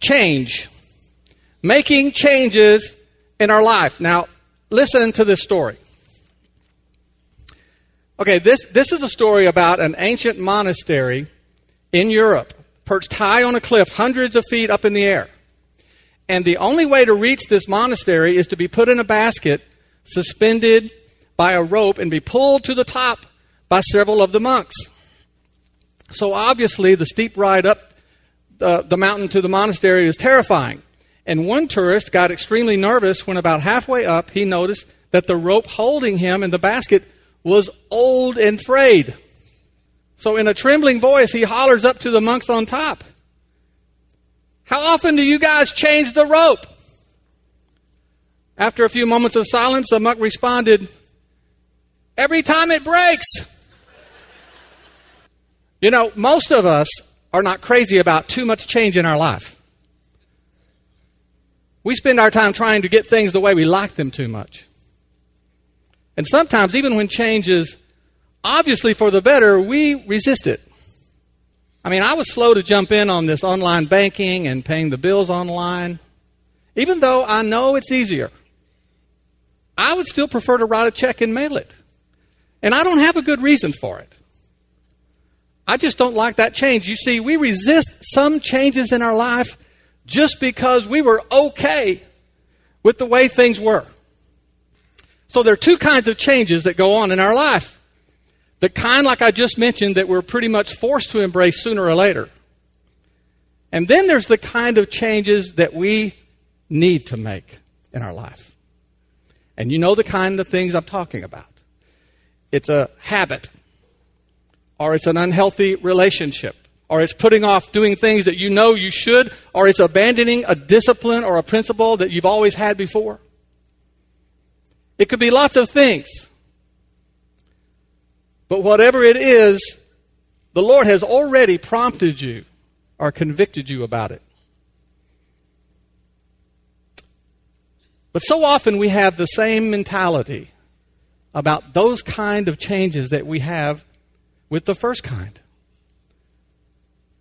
change, making changes in our life. Now, listen to this story. Okay, this, this is a story about an ancient monastery in Europe, perched high on a cliff, hundreds of feet up in the air. And the only way to reach this monastery is to be put in a basket, suspended by a rope, and be pulled to the top by several of the monks. So obviously, the steep ride up uh, the mountain to the monastery is terrifying. And one tourist got extremely nervous when about halfway up he noticed that the rope holding him in the basket was old and frayed. So, in a trembling voice, he hollers up to the monks on top How often do you guys change the rope? After a few moments of silence, the monk responded, Every time it breaks. You know, most of us are not crazy about too much change in our life. We spend our time trying to get things the way we like them too much. And sometimes, even when change is obviously for the better, we resist it. I mean, I was slow to jump in on this online banking and paying the bills online, even though I know it's easier. I would still prefer to write a check and mail it. And I don't have a good reason for it. I just don't like that change. You see, we resist some changes in our life just because we were okay with the way things were. So there are two kinds of changes that go on in our life. The kind, like I just mentioned, that we're pretty much forced to embrace sooner or later. And then there's the kind of changes that we need to make in our life. And you know the kind of things I'm talking about. It's a habit, or it's an unhealthy relationship, or it's putting off doing things that you know you should, or it's abandoning a discipline or a principle that you've always had before. It could be lots of things. But whatever it is, the Lord has already prompted you or convicted you about it. But so often we have the same mentality about those kind of changes that we have with the first kind.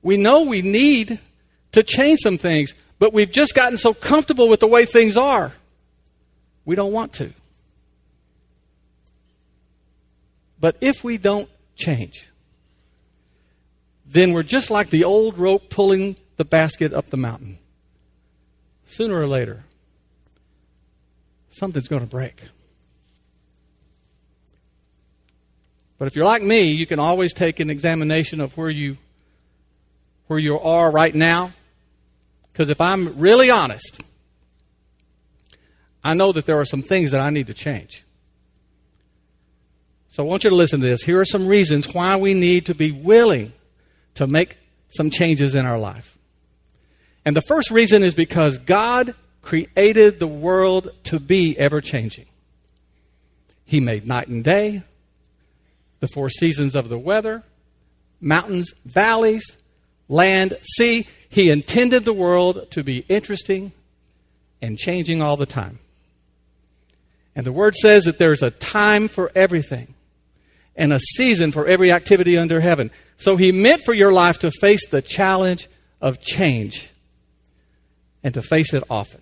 We know we need to change some things, but we've just gotten so comfortable with the way things are, we don't want to. But if we don't change, then we're just like the old rope pulling the basket up the mountain. Sooner or later, something's going to break. But if you're like me, you can always take an examination of where you where you are right now. Because if I'm really honest, I know that there are some things that I need to change. So I want you to listen to this. Here are some reasons why we need to be willing to make some changes in our life. And the first reason is because God created the world to be ever changing. He made night and day, the four seasons of the weather, mountains, valleys, land, sea. He intended the world to be interesting and changing all the time. And the word says that there's a time for everything and a season for every activity under heaven. So he meant for your life to face the challenge of change and to face it often.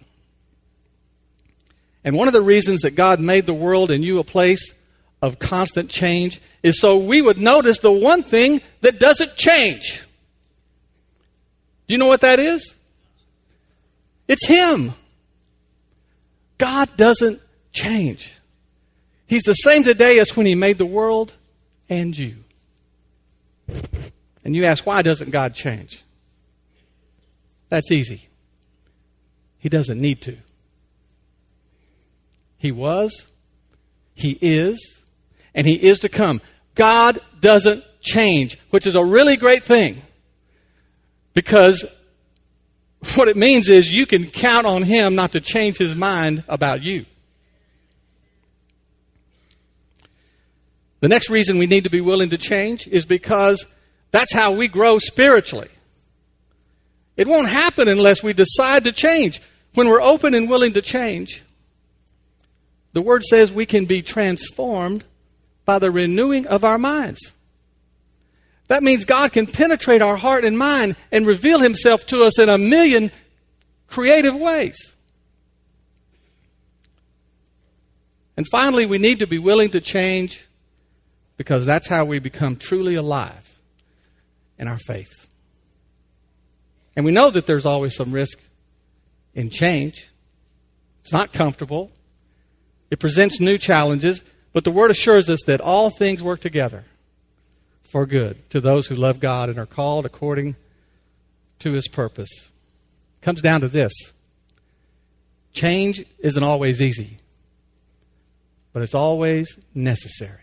And one of the reasons that God made the world and you a place of constant change is so we would notice the one thing that doesn't change. Do you know what that is? It's Him. God doesn't change. He's the same today as when He made the world and you. And you ask, why doesn't God change? That's easy. He doesn't need to. He was, He is, and He is to come. God doesn't change, which is a really great thing because What it means is you can count on Him not to change His mind about you. The next reason we need to be willing to change is because that's how we grow spiritually. It won't happen unless we decide to change. When we're open and willing to change, the Word says we can be transformed by the renewing of our minds. That means God can penetrate our heart and mind and reveal Himself to us in a million creative ways. And finally, we need to be willing to change because that's how we become truly alive in our faith. And we know that there's always some risk in change. It's not comfortable. It presents new challenges, but the Word assures us that all things work together for good to those who love God and are called according to His purpose. It comes down to this change isn't always easy, but it's always necessary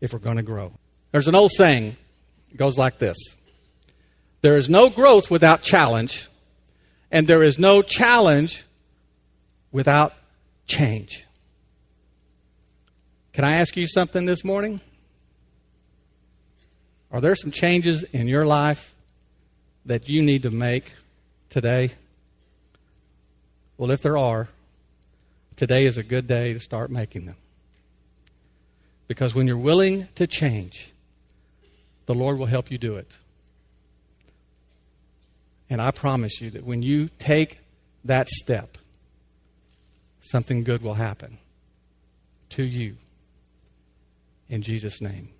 if we're going to grow. There's an old saying, it goes like this There is no growth without challenge, and there is no challenge without change. Can I ask you something this morning? Are there some changes in your life that you need to make today? Well, if there are, today is a good day to start making them. Because when you're willing to change, the Lord will help you do it. And I promise you that when you take that step, something good will happen to you. In Jesus' name.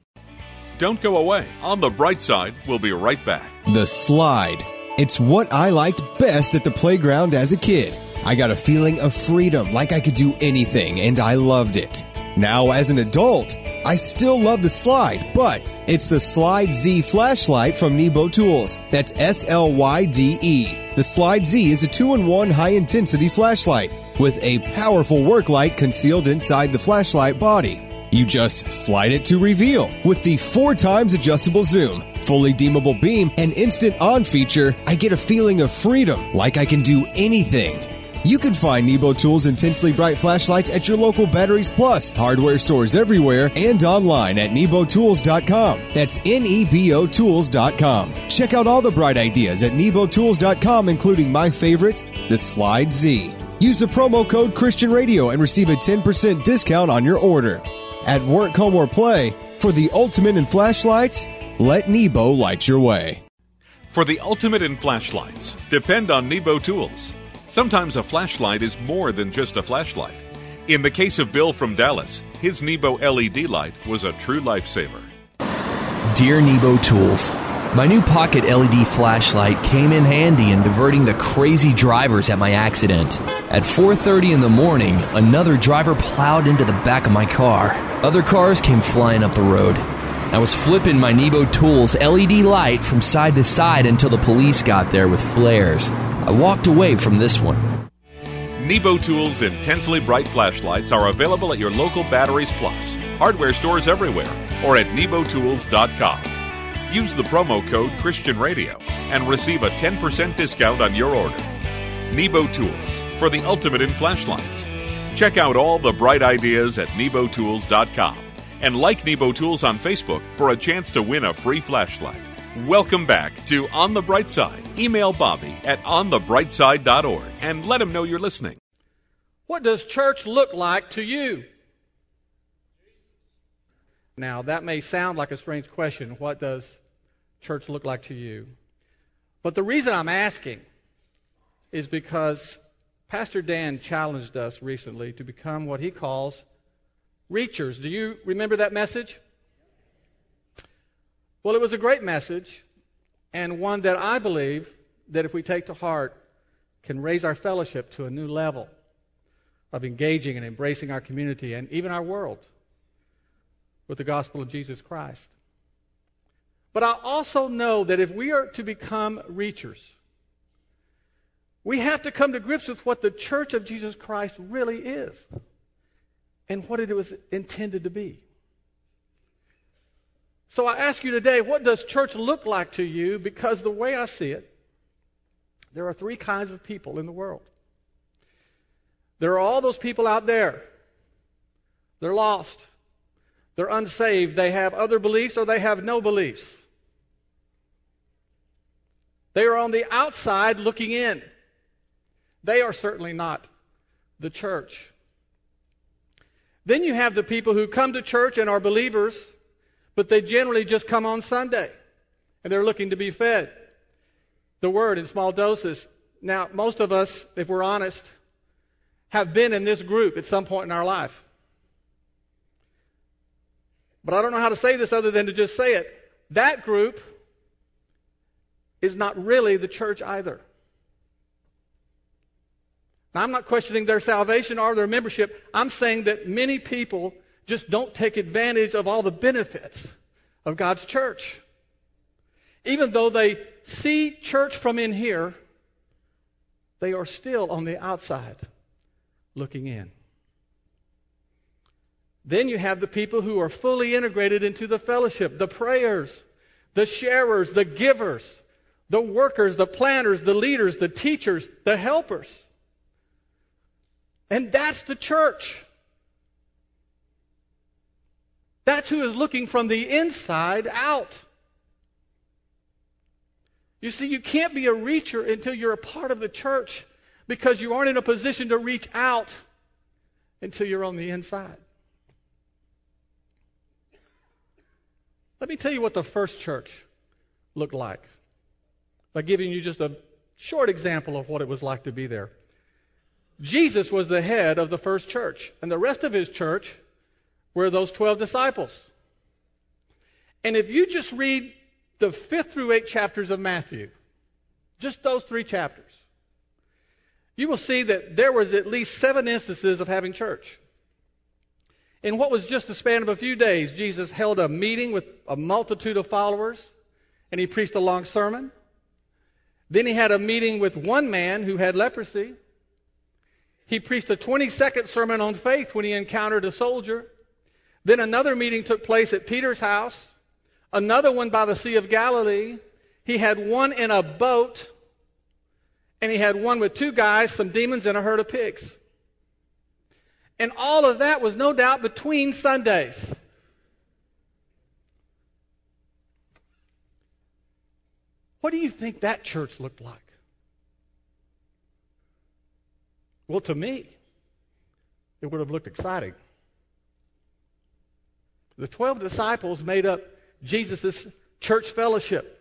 Don't go away. On the bright side, we'll be right back. The slide. It's what I liked best at the playground as a kid. I got a feeling of freedom, like I could do anything, and I loved it. Now, as an adult, I still love the slide, but it's the Slyde Z flashlight from Nebo Tools. That's S L Y D E. The Slyde Z is a two in one high intensity flashlight with a powerful work light concealed inside the flashlight body. You just slide it to reveal. With the four times adjustable zoom, fully dimmable beam, and instant on feature, I get a feeling of freedom, like I can do anything. You can find Nebo Tools intensely bright flashlights at your local Batteries Plus hardware stores everywhere and online at nebotools.com. That's N E B O Tools.com. Check out all the bright ideas at nebotools.com, including my favorite, the Slyde Z. Use the promo code Christian Radio and receive a 10% discount on your order. At work, home, or play, for the ultimate in flashlights, let Nebo light your way. For the ultimate in flashlights, depend on Nebo Tools. Sometimes a flashlight is more than just a flashlight. In the case of Bill from Dallas, his Nebo LED light was a true lifesaver. Dear Nebo Tools, my new pocket LED flashlight came in handy in diverting the crazy drivers at my accident. At 4:30 in the morning, another driver plowed into the back of my car. Other cars came flying up the road. I was flipping my Nebo Tools LED light from side to side until the police got there with flares. I walked away from this one. Nebo Tools intensely bright flashlights are available at your local Batteries Plus, hardware stores everywhere, or at nebotools.com. Use the promo code Christian Radio and receive a 10% discount on your order. Nebo Tools for the ultimate in flashlights. Check out all the bright ideas at nebotools.com and like Nebo Tools on Facebook for a chance to win a free flashlight. Welcome back to On the Bright Side. Email Bobby at onthebrightside.org and let him know you're listening. What does church look like to you? Now, that may sound like a strange question. What does church look like to you? But the reason I'm asking is because Pastor Dan challenged us recently to become what he calls reachers. Do you remember that message? Well, it was a great message and one that I believe that if we take to heart can raise our fellowship to a new level of engaging and embracing our community and even our world with the gospel of Jesus Christ. But I also know that if we are to become reachers, we have to come to grips with what the church of Jesus Christ really is and what it was intended to be. So I ask you today, what does church look like to you? Because the way I see it, There are three kinds of people in the world. There are all those people out there. They're lost. They're unsaved. They have other beliefs or they have no beliefs. They are on the outside looking in. They are certainly not the church. Then you have the people who come to church and are believers, but they generally just come on Sunday and they're looking to be fed the word in small doses. Now, most of us, if we're honest, have been in this group at some point in our life. But I don't know how to say this other than to just say it. That group is not really the church either. Now, I'm not questioning their salvation or their membership. I'm saying that many people just don't take advantage of all the benefits of God's church. Even though they see church from in here, they are still on the outside looking in. Then you have the people who are fully integrated into the fellowship, the prayers, the sharers, the givers, the workers, the planners, the leaders, the teachers, the helpers. And that's the church. That's who is looking from the inside out. You see, you can't be a reacher until you're a part of the church because you aren't in a position to reach out until you're on the inside. Let me tell you what the first church looked like by giving you just a short example of what it was like to be there. Jesus was the head of the first church, and the rest of his church were those 12 disciples. And if you just read the fifth through eighth chapters of Matthew, just those three chapters, you will see that there was at least seven instances of having church. In what was just a span of a few days, Jesus held a meeting with a multitude of followers, and he preached a long sermon. Then he had a meeting with one man who had leprosy. He preached a 20 second sermon on faith when he encountered a soldier. Then another meeting took place at Peter's house, another one by the Sea of Galilee. He had one in a boat, and he had one with two guys, some demons, and a herd of pigs. And all of that was no doubt between Sundays. What do you think that church looked like? Well, to me, it would have looked exciting. The 12 disciples made up Jesus' church fellowship.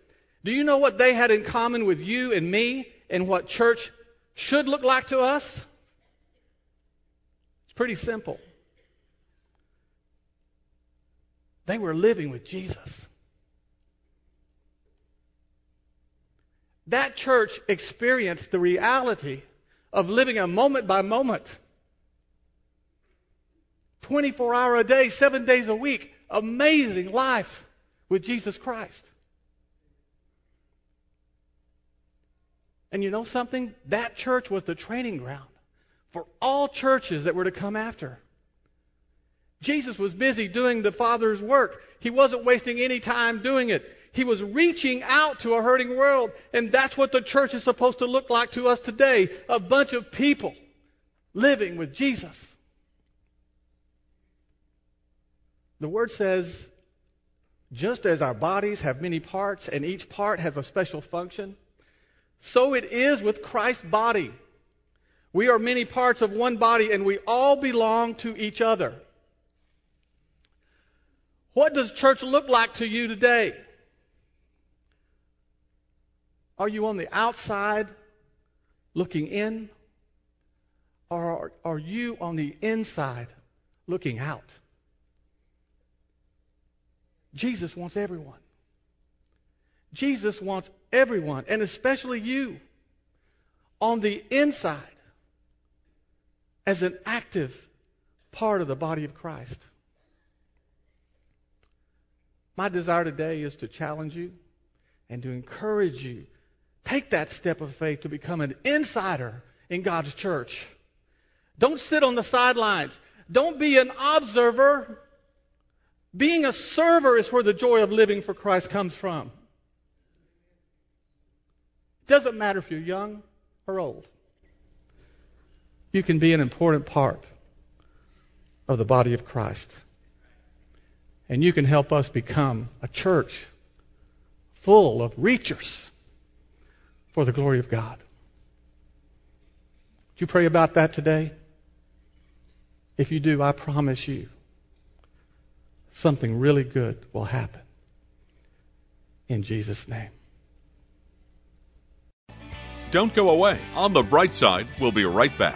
Do you know what they had in common with you and me and what church should look like to us? It's pretty simple. They were living with Jesus. That church experienced the reality of living a moment by moment. 24 hour a day, seven days a week. Amazing life with Jesus Christ. And you know something? That church was the training ground for all churches that were to come after. Jesus was busy doing the Father's work. He wasn't wasting any time doing it. He was reaching out to a hurting world. And that's what the church is supposed to look like to us today. A bunch of people living with Jesus. The word says, just as our bodies have many parts and each part has a special function, so it is with Christ's body. We are many parts of one body and we all belong to each other. What does church look like to you today? Are you on the outside looking in? Or are you on the inside looking out? Jesus wants everyone. Jesus wants everyone, and especially you, on the inside as an active part of the body of Christ. My desire today is to challenge you and to encourage you Take that step of faith to become an insider in God's church. Don't sit on the sidelines. Don't be an observer. Being a server is where the joy of living for Christ comes from. It doesn't matter if you're young or old. You can be an important part of the body of Christ. And you can help us become a church full of reachers for the glory of God. Do you pray about that today? If you do, I promise you something really good will happen. In Jesus' name. Don't go away. On the bright side, we'll be right back.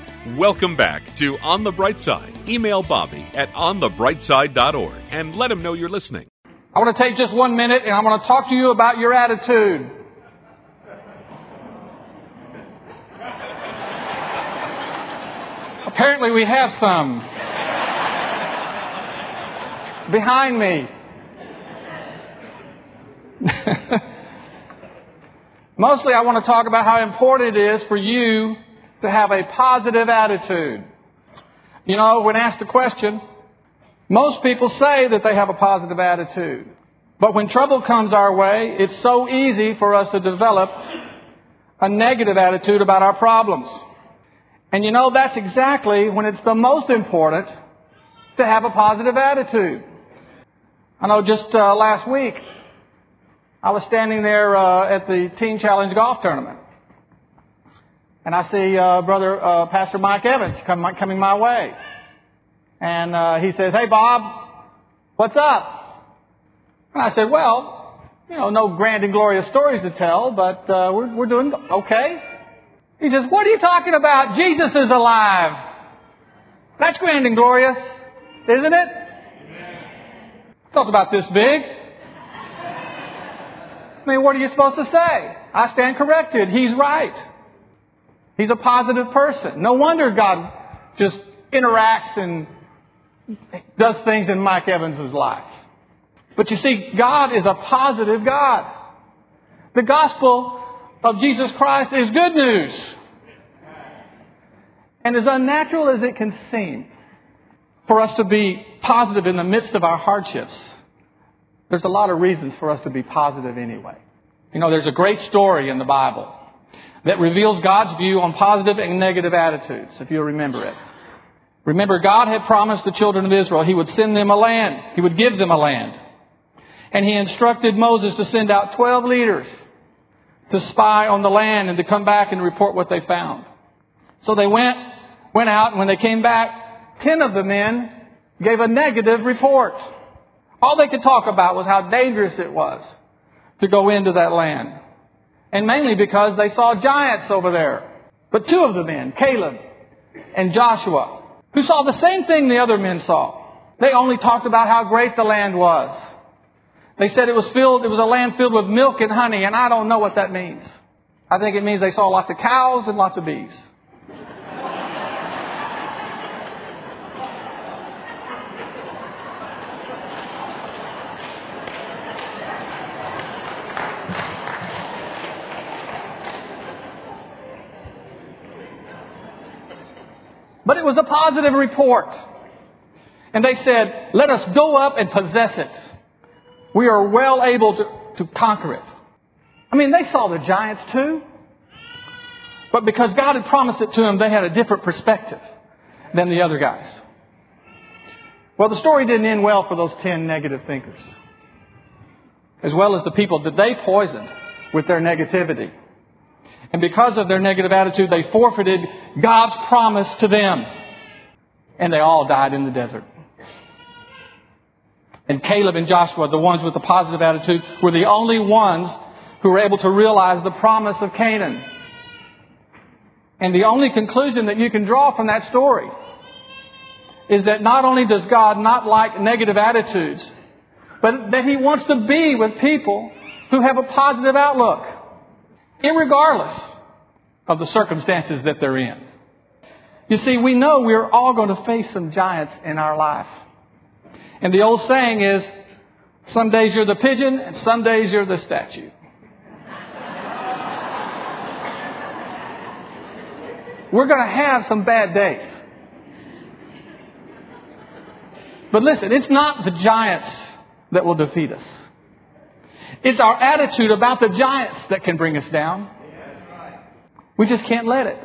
Welcome back to On the Bright Side. Email Bobby at onthebrightside.org and let him know you're listening. I want to take just one minute and I want to talk to you about your attitude. Apparently we have some. Behind me. Mostly I want to talk about how important it is for you to have a positive attitude. You know, when asked the question, most people say that they have a positive attitude. But when trouble comes our way, it's so easy for us to develop a negative attitude about our problems. And you know, that's exactly when it's the most important to have a positive attitude. I know just uh, last week, I was standing there uh, at the Teen Challenge Golf Tournament. And I see uh, brother uh, Pastor Mike Evans come, coming my way, and uh, he says, "Hey Bob, what's up?" And I said, "Well, you know, no grand and glorious stories to tell, but uh, we're we're doing okay." He says, "What are you talking about? Jesus is alive. That's grand and glorious, isn't it?" Felt about this big. I mean, what are you supposed to say? I stand corrected. He's right. He's a positive person. No wonder God just interacts and does things in Mike Evans' life. But you see, God is a positive God. The gospel of Jesus Christ is good news. And as unnatural as it can seem for us to be positive in the midst of our hardships, there's a lot of reasons for us to be positive anyway. You know, there's a great story in the Bible that reveals God's view on positive and negative attitudes, if you'll remember it. Remember, God had promised the children of Israel He would send them a land. He would give them a land. And He instructed Moses to send out 12 leaders to spy on the land and to come back and report what they found. So they went, went out, and when they came back, 10 of the men gave a negative report. All they could talk about was how dangerous it was to go into that land and mainly because they saw giants over there. But two of the men, Caleb and Joshua, who saw the same thing the other men saw, they only talked about how great the land was. They said it was filled, it was a land filled with milk and honey, and I don't know what that means. I think it means they saw lots of cows and lots of bees. It was a positive report. And they said, let us go up and possess it. We are well able to, to conquer it. I mean, they saw the giants too. But because God had promised it to them, they had a different perspective than the other guys. Well, the story didn't end well for those ten negative thinkers, as well as the people that they poisoned with their negativity. And because of their negative attitude, they forfeited God's promise to them. And they all died in the desert. And Caleb and Joshua, the ones with the positive attitude, were the only ones who were able to realize the promise of Canaan. And the only conclusion that you can draw from that story is that not only does God not like negative attitudes, but that He wants to be with people who have a positive outlook, regardless of the circumstances that they're in. You see, we know we're all going to face some giants in our life. And the old saying is, some days you're the pigeon and some days you're the statue. We're going to have some bad days. But listen, it's not the giants that will defeat us. It's our attitude about the giants that can bring us down. We just can't let it.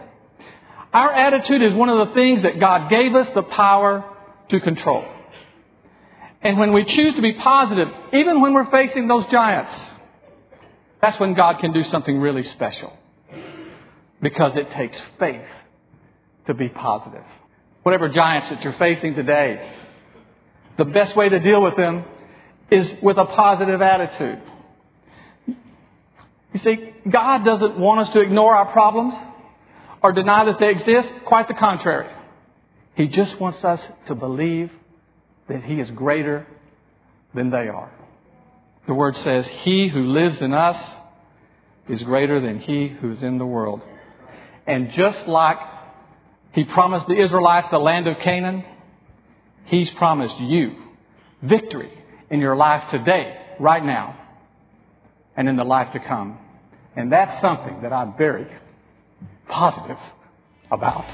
Our attitude is one of the things that God gave us the power to control. And when we choose to be positive, even when we're facing those giants, that's when God can do something really special. Because it takes faith to be positive. Whatever giants that you're facing today, the best way to deal with them is with a positive attitude. You see, God doesn't want us to ignore our problems or deny that they exist. Quite the contrary. He just wants us to believe that He is greater than they are. The Word says, He who lives in us is greater than He who is in the world. And just like He promised the Israelites the land of Canaan, He's promised you victory in your life today, right now, and in the life to come. And that's something that I'm very positive about.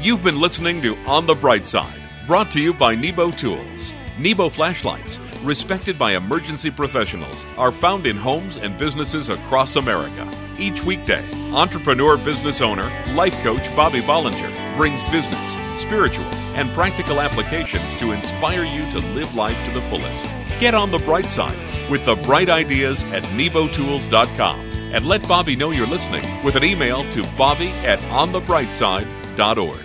You've been listening to On the Bright Side, brought to you by Nebo Tools. Nebo flashlights, respected by emergency professionals, are found in homes and businesses across America. Each weekday, entrepreneur business owner, life coach Bobby Bollinger brings business, spiritual, and practical applications to inspire you to live life to the fullest. Get on the bright side with the bright ideas at nebotools.com and let Bobby know you're listening with an email to bobby at onthebrightside.org.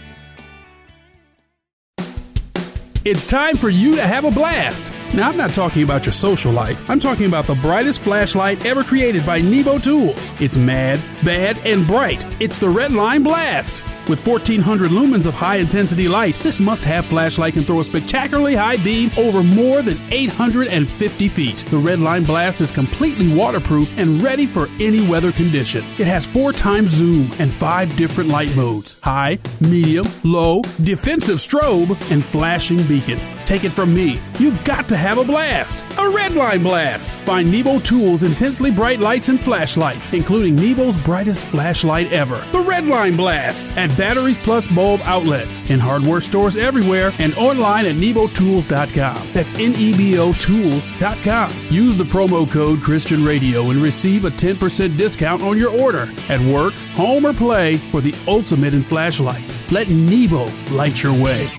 It's time for you to have a blast. Now, I'm not talking about your social life. I'm talking about the brightest flashlight ever created by Nebo Tools. It's mad, bad, and bright. It's the Redline Blast. With 1400 lumens of high intensity light, this must have flashlight can throw a spectacularly high beam over more than 850 feet. The Redline Blast is completely waterproof and ready for any weather condition. It has four times zoom and five different light modes high, medium, low, defensive strobe, and flashing beacon. Take it from me, you've got to have a blast. A Redline Blast. Find Nebo Tools intensely bright lights and flashlights, including Nebo's brightest flashlight ever. The Redline Blast at Batteries Plus bulb outlets in hardware stores everywhere and online at nebotools.com. That's N E B O Tools.com. Use the promo code Christian Radio and receive a 10% discount on your order at work, home, or play for the ultimate in flashlights. Let Nebo light your way.